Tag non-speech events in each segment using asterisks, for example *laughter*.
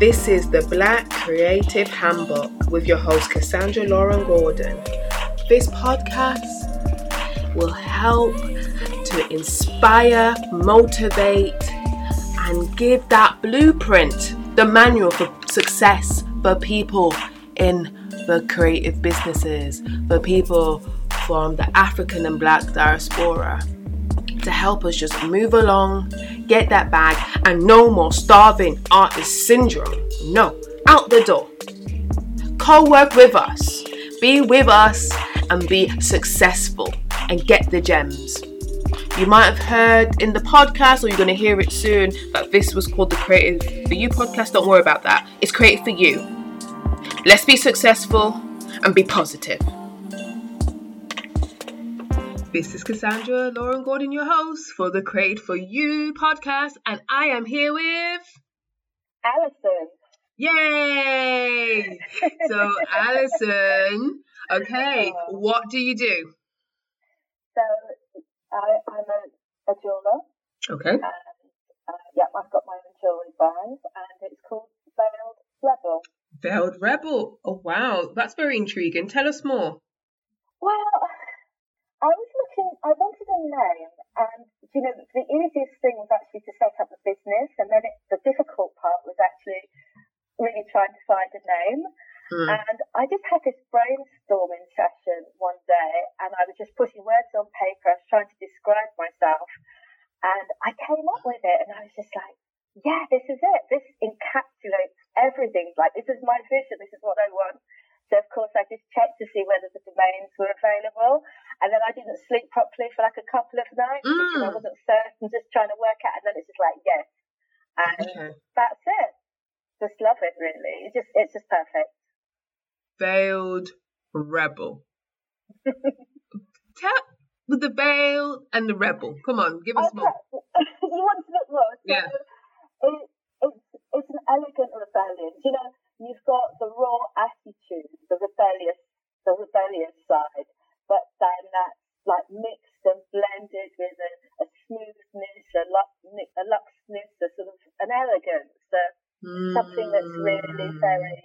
This is the Black Creative Handbook with your host, Cassandra Lauren Gordon. This podcast will help to inspire, motivate, and give that blueprint, the manual for success for people in the creative businesses, for people from the African and Black diaspora to help us just move along, get that bag, and no more starving artist syndrome. No, out the door. Co work with us, be with us, and be successful and get the gems. You might have heard in the podcast, or you're going to hear it soon, that this was called the Creative for You podcast. Don't worry about that. It's created for you. Let's be successful and be positive. This is Cassandra Lauren Gordon, your host for the Create for You podcast, and I am here with Allison. Yay! so, *laughs* Allison, okay, what do you do? So, I, I'm a, a jeweler. Okay. And uh, yeah, I've got my own jewellery brand, and it's called Veiled Rebel. Veiled Rebel. Oh, wow, that's very intriguing. Tell us more. Well, I was looking, I wanted a name, and you know, the easiest thing was actually to set up a business, and then it, the difficult part was actually really trying to find a name. Mm. And I just had this brainstorming session one day, and I was just putting words on paper. I was trying to describe myself, and I came up with it, and I was just like, "Yeah, this is it. This encapsulates everything. Like, this is my vision. This is what I want." So of course I just checked to see whether the domains were available, and then I didn't sleep properly for like a couple of nights Mm. because I wasn't certain, just trying to work out, and then it's just like yes, and Okay. that's it. Just love it, really. It's just it's just perfect. Veiled Rebel. *laughs* Tell with the veil and the rebel. Come on, give us Okay. more. *laughs* you want to look more? So Yeah. It, it's it's an elegant rebellion. You know, you've got the raw attitude, the rebellious, the rebellious side, but then that's like mixed and blended with a, a smoothness, a lux, a luxness, a sort of an elegance, a, something that's really Mm. very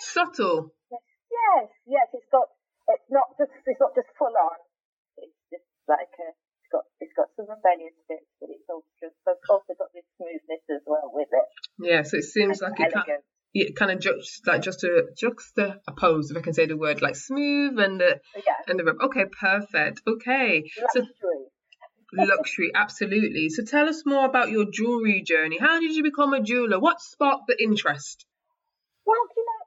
subtle. yes, yes. It's got it's not just it's not just full on. It's just like a it's got it's got some rebellious bits, but it's also it's also got this smoothness as well with it. Yeah, so it seems and like it, elegant. it kind of just like just a juxtapose, if I can say the word, like smooth and the Yeah, and the rebel. Okay, perfect. Okay, so luxury. absolutely. So tell us more about your jewelry journey. How did you become a jeweler? What sparked the interest? Well, you know,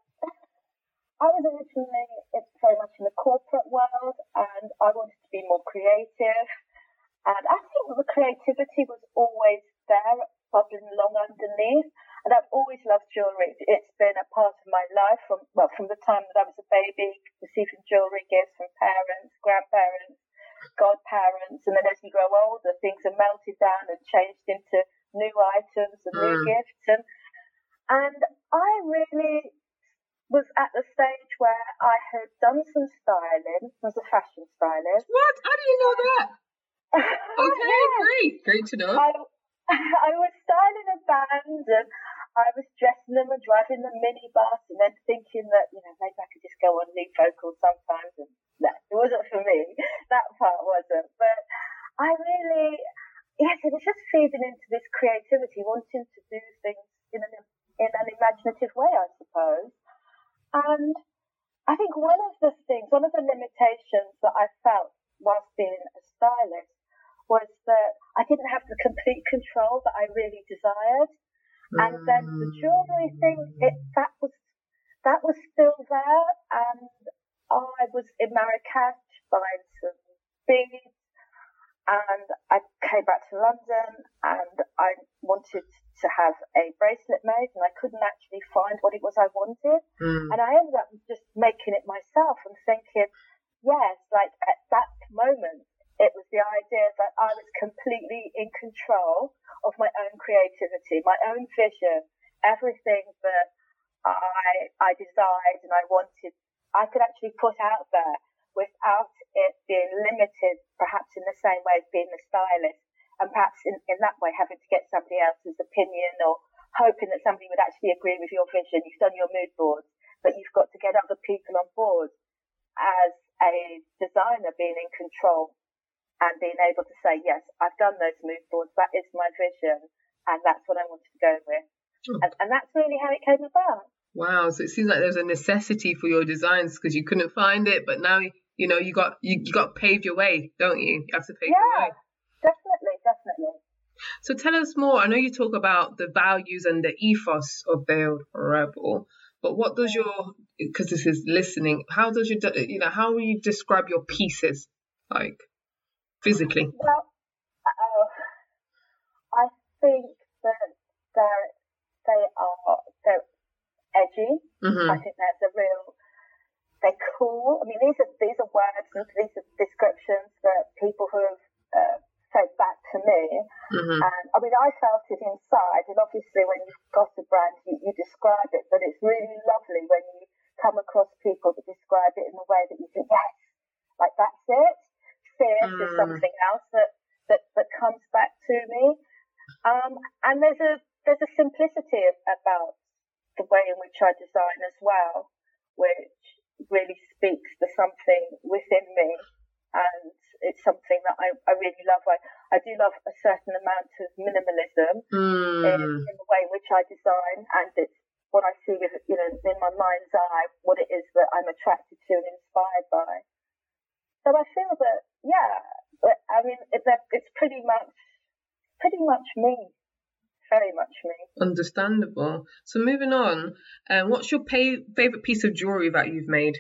I was originally it's very much in the corporate world, and I wanted to be more creative. And I think the creativity was always there, bubbling along underneath. And I've always loved jewellery. It's been a part of my life from well, from the time that I was a baby, receiving jewellery gifts from parents, grandparents, godparents, and then as you grow older, things are melted down and changed into new items and new Mm. gifts. And and I really was at the stage where I had done some styling, was a fashion stylist. What? How do you know that? Okay, Yeah. great, great to know. I, I was styling a band and I was dressing them and driving the minibus and then thinking that, you know, maybe I could just go on lead vocal sometimes. And no, it wasn't for me. That part wasn't. But I really, yes, it was just feeding into this creativity, wanting to do things in an, in an imaginative way, I suppose. And I think one of the things, one of the limitations that I felt whilst being a stylist was that I didn't have the complete control that I really desired. And then the jewellery thing, it, that was that was still there, and I was in Marrakesh buying some beads, and I came back to London, and I wanted to have a bracelet made, and I couldn't actually find what it was I wanted. Mm. And I ended up just making it myself and thinking, yes, like at that moment, it was the idea that I was completely in control of my own creativity, my own vision, everything that I I desired and I wanted, I could actually put out there without it being limited, perhaps in the same way as being a stylist, and perhaps in, in that way having to get somebody else's opinion or hoping that somebody would actually agree with your vision. You've done your mood boards, but you've got to get other people on board as a designer being in control and being able to say, yes, I've done those mood boards. That is my vision. And that's what I wanted to go with. Oh. And, and that's really how it came about. Wow. So it seems like there's a necessity for your designs because you couldn't find it, but now, you know, you got, you, you got paved your way, don't you? You have to pave yeah, your way. Definitely, definitely. So tell us more. I know you talk about the values and the ethos of Veiled Rebel, but what does your because this is listening? How does you you know how will you describe your pieces like physically? Well, uh, I think that they're they are they're edgy. Mm-hmm. I think there's a real they're cool. I mean, these are these are words and these are descriptions that people who have uh, said back to me. Mm-hmm. And I mean, I felt it inside, and obviously, when you've got a brand, you, you describe it, but it's really lovely when you come across people that describe it in a way that you think, yes, like that's it. Mm. is something else that, that, that comes back to me. Um, and there's a there's a simplicity about the way in which I design as well, which really speaks to something within me and it's something that I, I really love. I, I do love a certain amount of minimalism mm. in, in, the way in which I design, and it's what I see with you know in my mind's eye what it is that I'm attracted to and inspired by. So I feel that yeah, I mean it, it's pretty much pretty much me. Very much me. Understandable. So moving on, um, what's your pay- favorite piece of jewelry that you've made?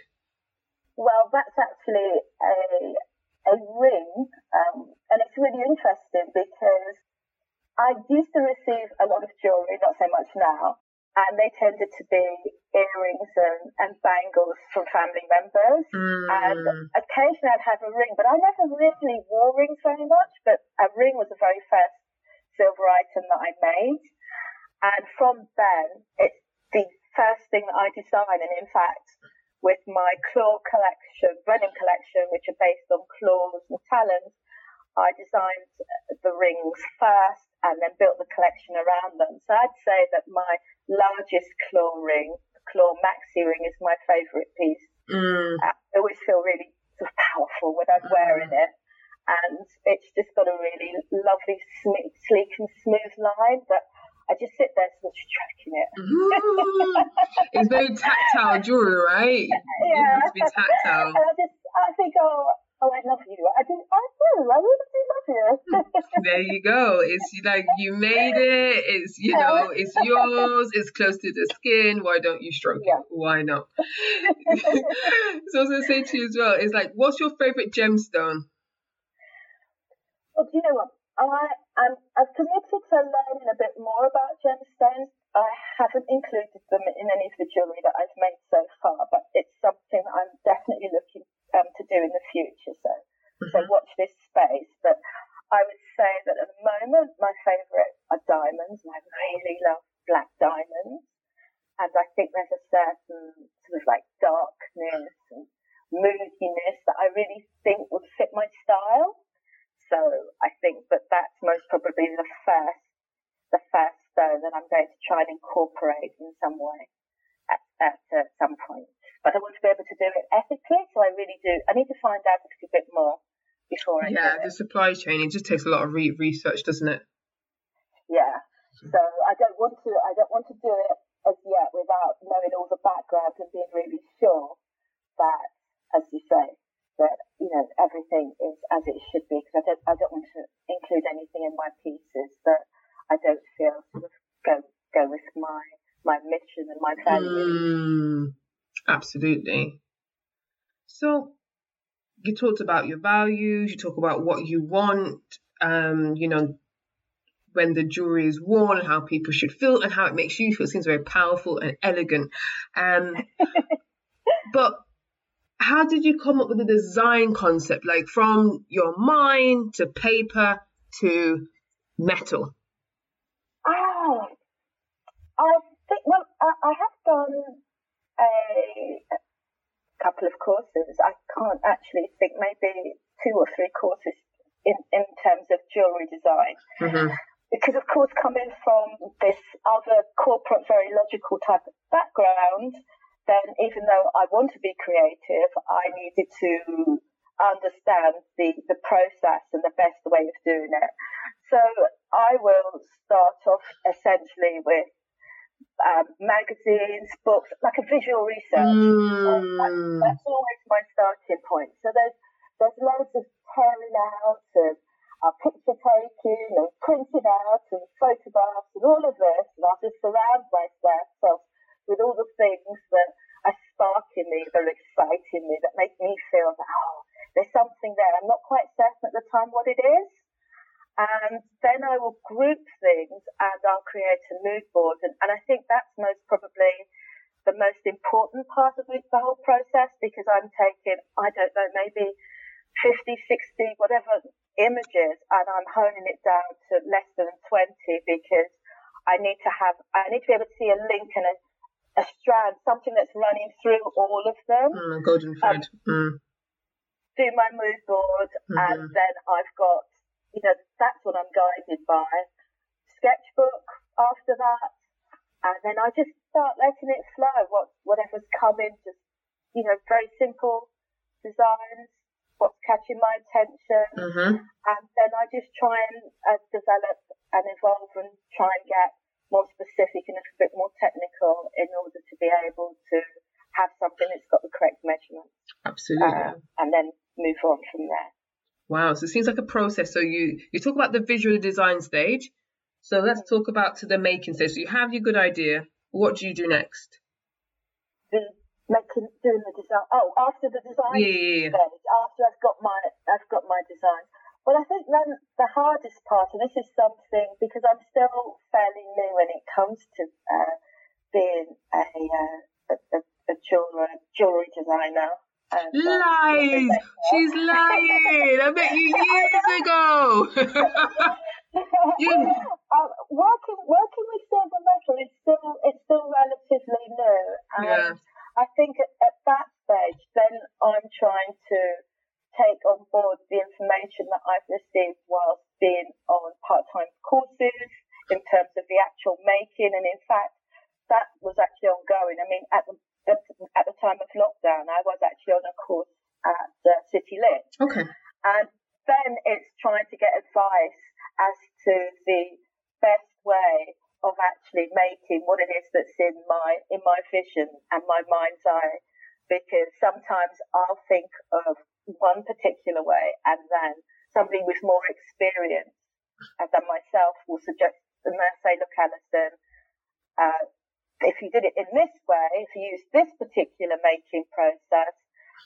Well, that's actually a a ring, um, and it's really interesting because I used to receive a lot of jewelry, not so much now, and they tended to be earrings and, and bangles from family members. Mm. And occasionally I'd have a ring, but I never really wore rings very much. But a ring was the very first silver item that I made. And from then, it's the first thing that I design. And in fact, with my claw collection, running collection, which are based on claws and talons. I designed the rings first and then built the collection around them. So I'd say that my largest claw ring, claw maxi ring, is my favourite piece. Mm. I always feel really sort of powerful when I'm wearing it. And it's just got a really lovely, sleek and smooth line that I just sit there sort of tracking it. Mm. it's very tactile jewelry, right? *laughs* Yeah. It has to be tactile. And I just, I think, oh, oh, I love you. I oh, do, I do, I really do love you. *laughs* there you go. It's like you made it. It's you know, it's yours. It's close to the skin. Why don't you stroke yeah. it? Why not? *laughs* so I was gonna say to you as well. It's like, what's your favorite gemstone? Well, do you know what? I am I've committed to learning a bit more about gemstones. I haven't included them in any of the jewellery that I've made so far, but it's something I'm definitely looking um, to do in the future. So, mm-hmm. so watch this space. But I would say that at the moment, my favourite are diamonds, and I really love black diamonds. And I think there's a certain sort of like darkness and moodiness that I really think would fit my style. So I think that that's most probably the first, the first stone that I'm going to try and incorporate in some way at, at, at some point. But I want to be able to do it ethically, so I really do. I need to find out a little bit more before I yeah, the supply chain it just takes a lot of re- research, doesn't it? Yeah. So I don't want to. I don't want to do it as yet without knowing all the background and being really sure that, as you say, that you know everything is as it should be because I don't I don't want to include anything in my pieces that I don't feel sort of go go with my my mission and my values. Mm, absolutely. So you talked about your values. You talk about what you want. Um, you know, when the jewelry is worn and how people should feel and how it makes you feel. It seems very powerful and elegant. Um, *laughs* but how did you come up with the design concept, like from your mind to paper to metal? Oh, I think, well, I, I have done a couple of courses. I can't actually think, maybe two or three courses in, in terms of jewellery design. Mm-hmm. because of course coming from this other corporate, very logical type of background, then even though I want to be creative, I needed to understand the, the process and the best way of doing it. So I will start off essentially with um, magazines, books, like a visual research. Mm. That's, that's always my starting point. So there's there's loads of tearing out and uh, picture taking and printing out and photographs and all of this, and I'll just surround myself with all the things that are sparking me, that are exciting me, that make me feel that, oh, there's something there. I'm not quite certain at the time what it is. And then I will group things and I'll create a mood board. And, and I think that's most probably the most important part of the whole process because I'm taking, I don't know, maybe 50, 60, whatever images and I'm honing it down to less than 20 because I need to have, I need to be able to see a link and a, a strand, something that's running through all of them. Mm, golden thread. Um, mm. Do my mood board mm-hmm. and then I've got, you know, that's what I'm guided by. Sketchbook after that. And then I just start letting it flow, what, whatever's coming, just, you know, very simple designs what's catching my attention, mm-hmm. and then I just try and uh, develop and evolve and try and get more specific and a bit more technical in order to be able to have something that's got the correct measurements. Absolutely. Uh, and then move on from there. Wow, so it seems like a process. So you you talk about the visual design stage. So let's talk about to the making stage. So you have your good idea. What do you do next? The making doing the design. Oh, after the design yeah, yeah, yeah. stage, after I've got my I've got my design. Well, I think then the hardest part, and this is something because I'm still fairly new when it comes to uh, being a, uh, a, a, a jewelry, jewelry designer. And, uh, Lies! She's lying! I met you years ago! *laughs* you... *laughs* uh, working working with silver metal is still it's still relatively new, and yeah. I think at, at that stage, then I'm trying to take on board the information that I've received whilst being on part-time courses in terms of the actual making. And in fact, that was actually ongoing. I mean, at the, at the time of lockdown, I was actually on a course at uh, City Lit. Okay. And then it's trying to get advice as to the best way of actually making what it is that's in my in my vision and my mind's eye because sometimes I'll think of one particular way and then somebody with more experience than myself will suggest and they'll say, look, Alison, uh, if you did it in this way, if you use this particular making process,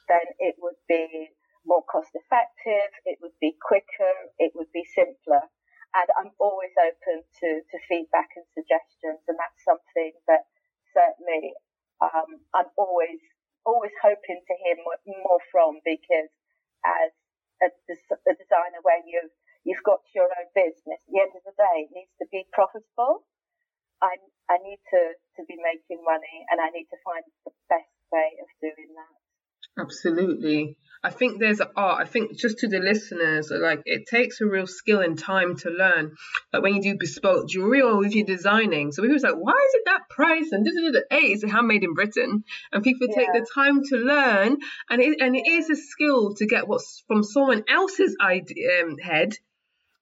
then it would be more cost effective, it would be quicker, it would be simpler and I'm always open to, to feedback and suggestions, and that's something that certainly um, I'm always always hoping to hear more, more from because as a, a, designer, when you've you've got your own business, at the end of the day, it needs to be profitable. I I need to to be making money, and I need to find the best way of doing that. Absolutely. I think there's art. I think just to the listeners, like it takes a real skill and time to learn. Like when you do bespoke jewelry or if you're designing. So people's like, why is it that price? And this is the A, it's handmade in Britain. And people yeah. take the time to learn. And it, and it is a skill to get what's from someone else's idea, um, head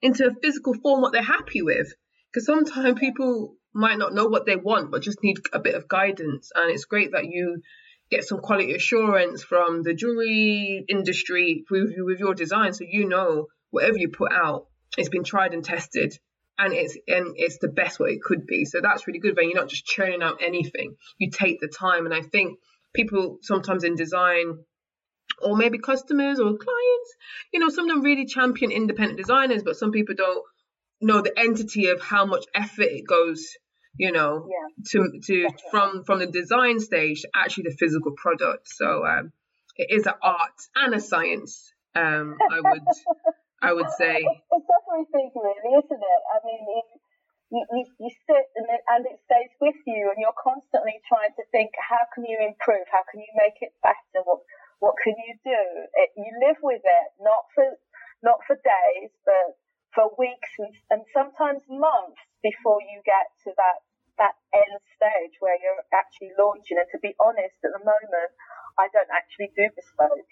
into a physical form what they're happy with. Because sometimes people might not know what they want, but just need a bit of guidance. And it's great that you get some quality assurance from the jewelry industry with, with your design. So you know whatever you put out it's been tried and tested and it's and it's the best what it could be. So that's really good when you're not just churning out anything. You take the time. And i think people sometimes in design or maybe customers or clients you know some of them really champion independent designers but some people don't know the entity of how much effort it goes you know, yeah. to to Definitely. from from the design stage to actually the physical product. So um, it is an art and a science. Um, I would I would *laughs* say it's everything, really, isn't it? I mean, you, you, you sit and it, and it stays with you, and you're constantly trying to think, how can you improve? How can you make it better? What what can you do? It, you live with it, not for not for days, but for weeks and, and sometimes months before you get to that that end stage where you're actually launching. And to be honest, at the moment, I don't actually do bespoke.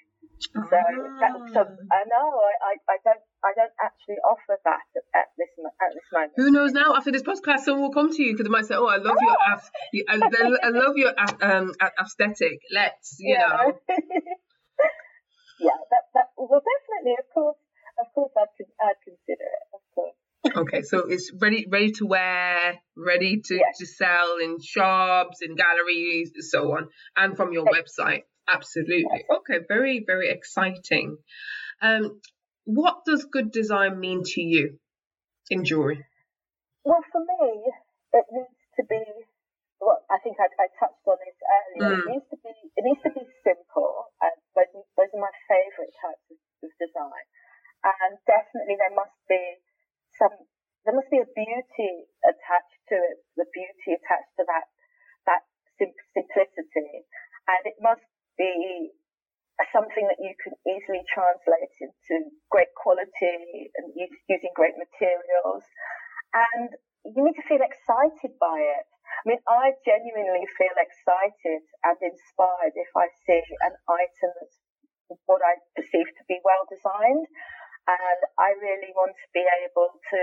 So, that, so Ah. I know I, I, I don't I don't actually offer that at, at this at this moment. Who knows now? After this podcast, someone will come to you because they might say, "Oh, I love your, I, I love your um aesthetic. Let's, you yeah. know." *laughs* yeah, that, that well definitely of course of course I'd I'd consider it of course. Okay, so it's ready, ready to wear, ready to, Yes. to sell in shops, in galleries, and so on, and from your website. Absolutely. Okay, very, very exciting. Um, what does good design mean to you in jewelry? Well, for me, it needs to be. Well, I think I, I touched on this earlier. Mm. It needs to be. It needs to be simple. And those, those are my favourite types of, of design. And definitely, there must be some. There must be a beauty attached to it. The beauty attached to that that sim- simplicity, and it must be something that you can easily translate into great quality and use, using great materials and you need to feel excited by it. I mean, I genuinely feel excited and inspired if I see an item that's what I perceive to be well designed, and I really want to be able to.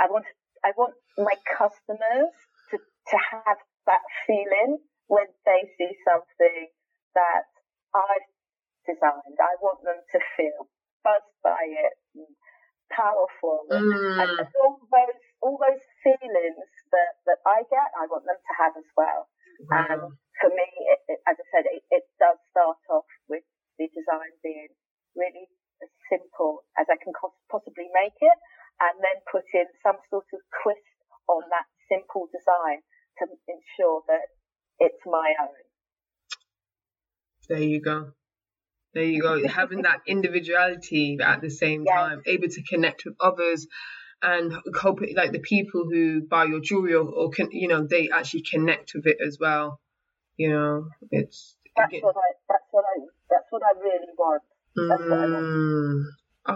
I want. I want my customers to to have that feeling when they see something that I've designed. I want them to feel buzzed by it, and powerful, and and Mm, all those all those feelings that, that I get, I want them to have as well. wow. For me, it, it, as I said, it, it does start off with the design being really as simple as I can possibly make it, and then put in some sort of twist on that simple design to ensure that it's my own. There you go. There you go. Having that individuality at the same Yes. time, able to connect with others, and hope like the people who buy your jewelry or, or can you know they actually connect with it as well. You know, it's That's what I. That's what I. That's what I really want. That's what I want. Mm. Oh,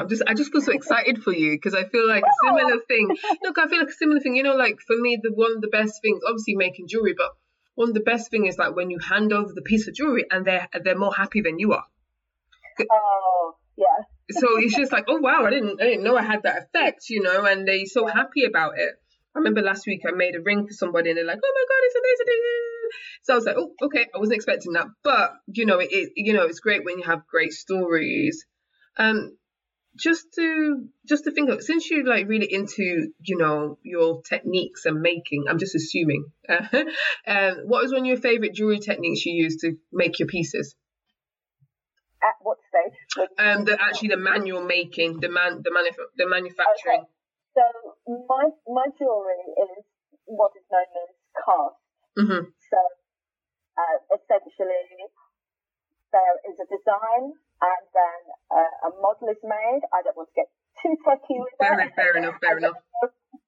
I'm just I just feel so excited for you because I feel like a *laughs* similar thing. Look, I feel like a similar thing. You know, like for me, the one of the best things, obviously making jewelry, but one of the best thing is like when you hand over the piece of jewelry and they're they're more happy than you are. Oh, yeah. *laughs* So it's just like, oh wow, I didn't I didn't know I had that effect, you know, and they're so happy about it. I remember last week I made a ring for somebody and they're like, oh my god, it's amazing. So I was like, oh, okay, I wasn't expecting that, but you know, it, it you know, it's great when you have great stories. Um, just to just to think of since you're like really into you know your techniques and making, I'm just assuming. *laughs* um, what was one of your favorite jewelry techniques you used to make your pieces? At what stage? Um, the actually the manual making, the man, the manuf- the manufacturing. So my my jewelry is what is known as cast. hmm So uh, essentially, there is a design and then is made. I don't want to get *laughs* too techy with Fair, that. fair enough, fair enough.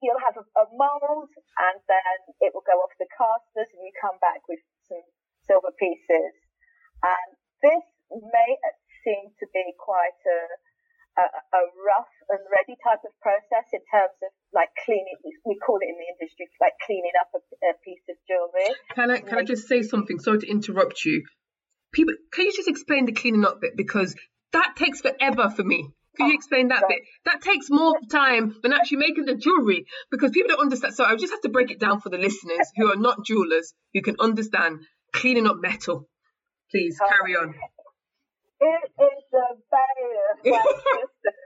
You'll have a, a mold and then it will go off the casters and you come back with some silver pieces. And this may seem to be quite a, a, a rough and ready type of process in terms of like cleaning, we call it in the industry, like cleaning up a, a piece of jewelry. Can I can I just say something? Sorry to interrupt you. People, can you just explain the cleaning up bit because forever for me. Can you oh, explain that bit? That takes more time than actually making the jewelry because people don't understand. So I just have to break it down for the listeners who are not jewelers who can understand cleaning up metal. Please oh. carry on. It is a system. *laughs*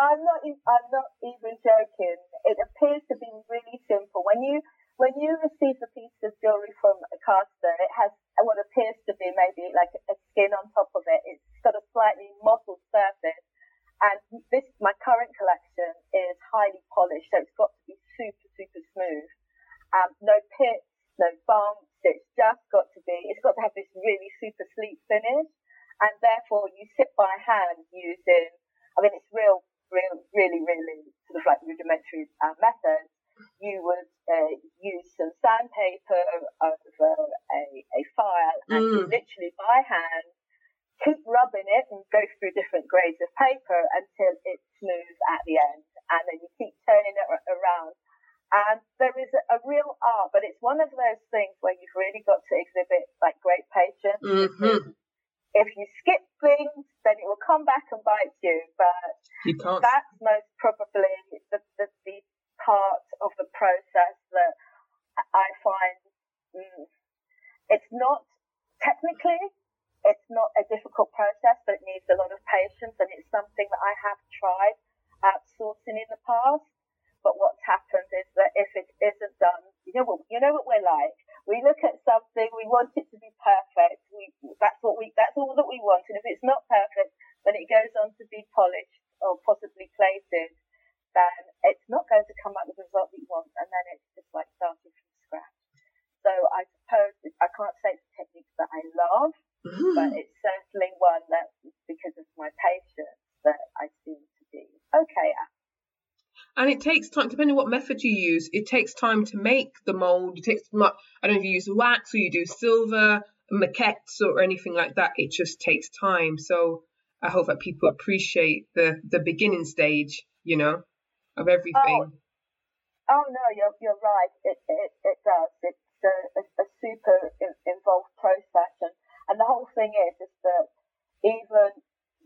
I'm not. I'm not even joking. It appears to be really simple. When you when you receive a piece of jewelry from a caster, it has what appears to be maybe like a skin on top of it. It's got a slightly mottled surface, and this my current collection is highly polished, so it's got to be super super smooth. Um, no pits, no bumps. It's just got to be. It's got to have this really super sleek finish and therefore you sit by hand using, I mean, it's real, real, really, really sort of like rudimentary uh, methods. You would uh, use some sandpaper over a, a file and Mm. literally by hand keep rubbing it and go through different grades of paper until it's smooth at the end. and then you keep turning it around. And there is a, a real art, but it's one of those things where you've really got to exhibit like great patience. Mm-hmm. If you skip things, then it will come back and bite you. But You that's most probably the, the, the part of the process that I find mm, it's not technically it's not a difficult process, but it needs a lot of patience, and it's something that I have tried outsourcing in the past. But what's happened is that if it isn't done, you know what you know what we're like. We look at something, we want it to be perfect. We that's what we that's all that we want, and if it's not perfect, when it goes on to be polished or possibly plated, then it's not going to come out with the result we want, and then it's just like starting from scratch. So I suppose I can't say it's techniques that I love, Mhm. but it's certainly one that, because of my patience, that I seem to be okay at. And it takes time, depending on what method you use, it takes time to make the mold. It takes much, I don't know if you use wax or you do silver, maquettes or anything like that. It just takes time. So I hope that people appreciate the, the beginning stage, you know, of everything. Oh no, you're you're right. It it, it does. It's a, a, a super in, involved process, and and the whole thing is is that even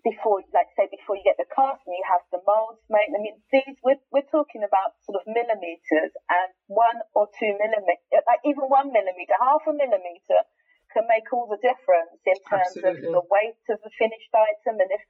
before, like say, before you get the cast and you have the molds made. I mean, these we're we're talking about sort of millimeters, and one or two millimeter, uh, like even one millimeter, half a millimeter can make all the difference in terms Absolutely. of the weight of the finished item, and if and if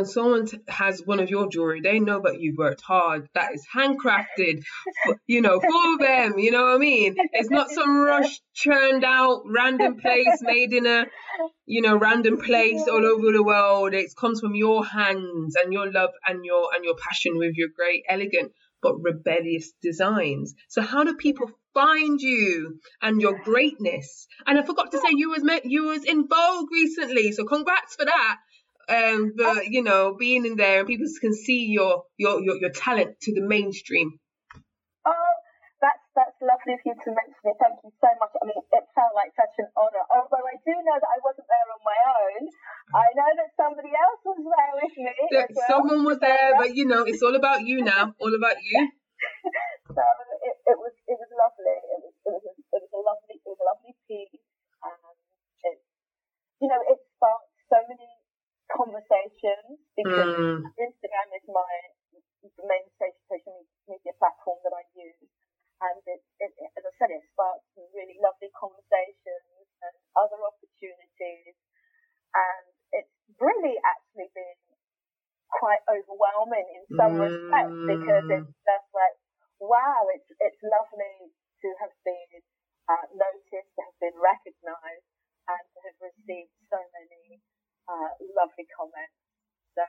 when someone has one of your jewelry, they know that you've worked hard. That is handcrafted, you know, for them. You know what I mean? It's not some rush churned out random place made in a, you know, random place all over the world. It comes from your hands and your love and your and your passion with your great, elegant but rebellious designs. So how do people find you and your greatness? And I forgot to say you was met, you was in Vogue recently. So congrats for that um but you know being in there and people can see your your your, your talent to the mainstream Oh, that's that's lovely of you to mention it. Thank you so much. I mean, it felt like such an honour. Although I do know that I wasn't there on my own. I know that somebody else was there with me. As well. someone was there but you know it's all about you now *laughs* all about you *laughs* So it, it was it was lovely. It was it was a, it was a lovely it was a lovely piece, and it you know it sparked so many conversations because Mm. Instagram is my main social media platform that I use, and it, it, as I said it sparked some really lovely conversations and other opportunities, and it's really actually been quite overwhelming in some respects because Mm. it's just like wow, it's it's lovely to have been uh, noticed, to have been recognised, and to have received so many uh, lovely comments. So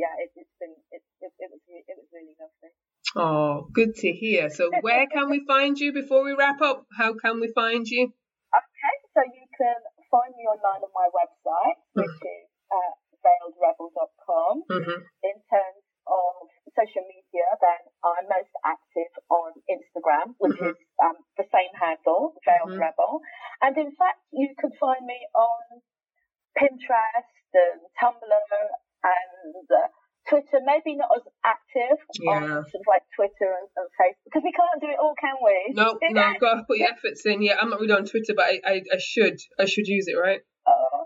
yeah, it, it's been it, it, it was re- it was really lovely. oh good to hear so where can we find you before we wrap up how can we find you Okay, so you can find me online on my website, which is uh, veiledrebel.com. hmm in terms of social media, then I'm most active on Instagram, which Mhm. is um, the same handle, Veiled Mhm. Rebel. And in fact, you can find me on Pinterest and Tumblr and uh, Twitter. Maybe not as active Yeah. on sort of like Twitter and, and Facebook because we can't do it all, no no gotta put your efforts in yeah I'm not really on Twitter but I, I I should I should use it right Uh,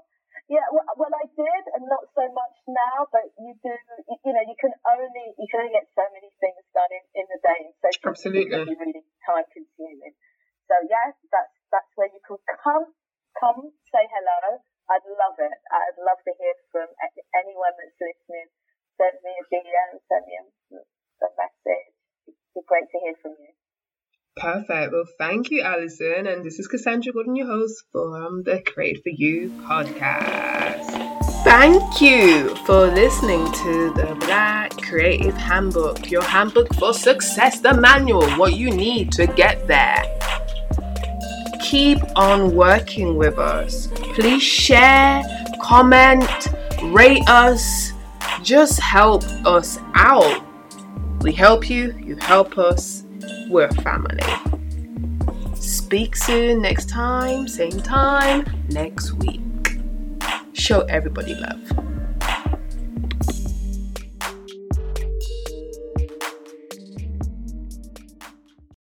yeah, well, well, I did, and not so much now. But you do, you, you know, you can only you can only get so many things done in, in the day, social Absolutely. be really time consuming. So yes, that's that's where you can come, come say hello. I'd love it. I'd love to hear from anyone that's listening. Send me a DM, send me a, a message. It'd be great to hear from you. Perfect. Well, thank you, Alison. And this is Cassandra Gordon, your host from the Create for You podcast. Thank you for listening to the Black Creative Handbook, your handbook for success, the manual, what you need to get there. keep on working with us. Please share, comment, rate us. Just help us out. We help you, you help us. We're family. Speak soon, next time, same time, next week. Show everybody love.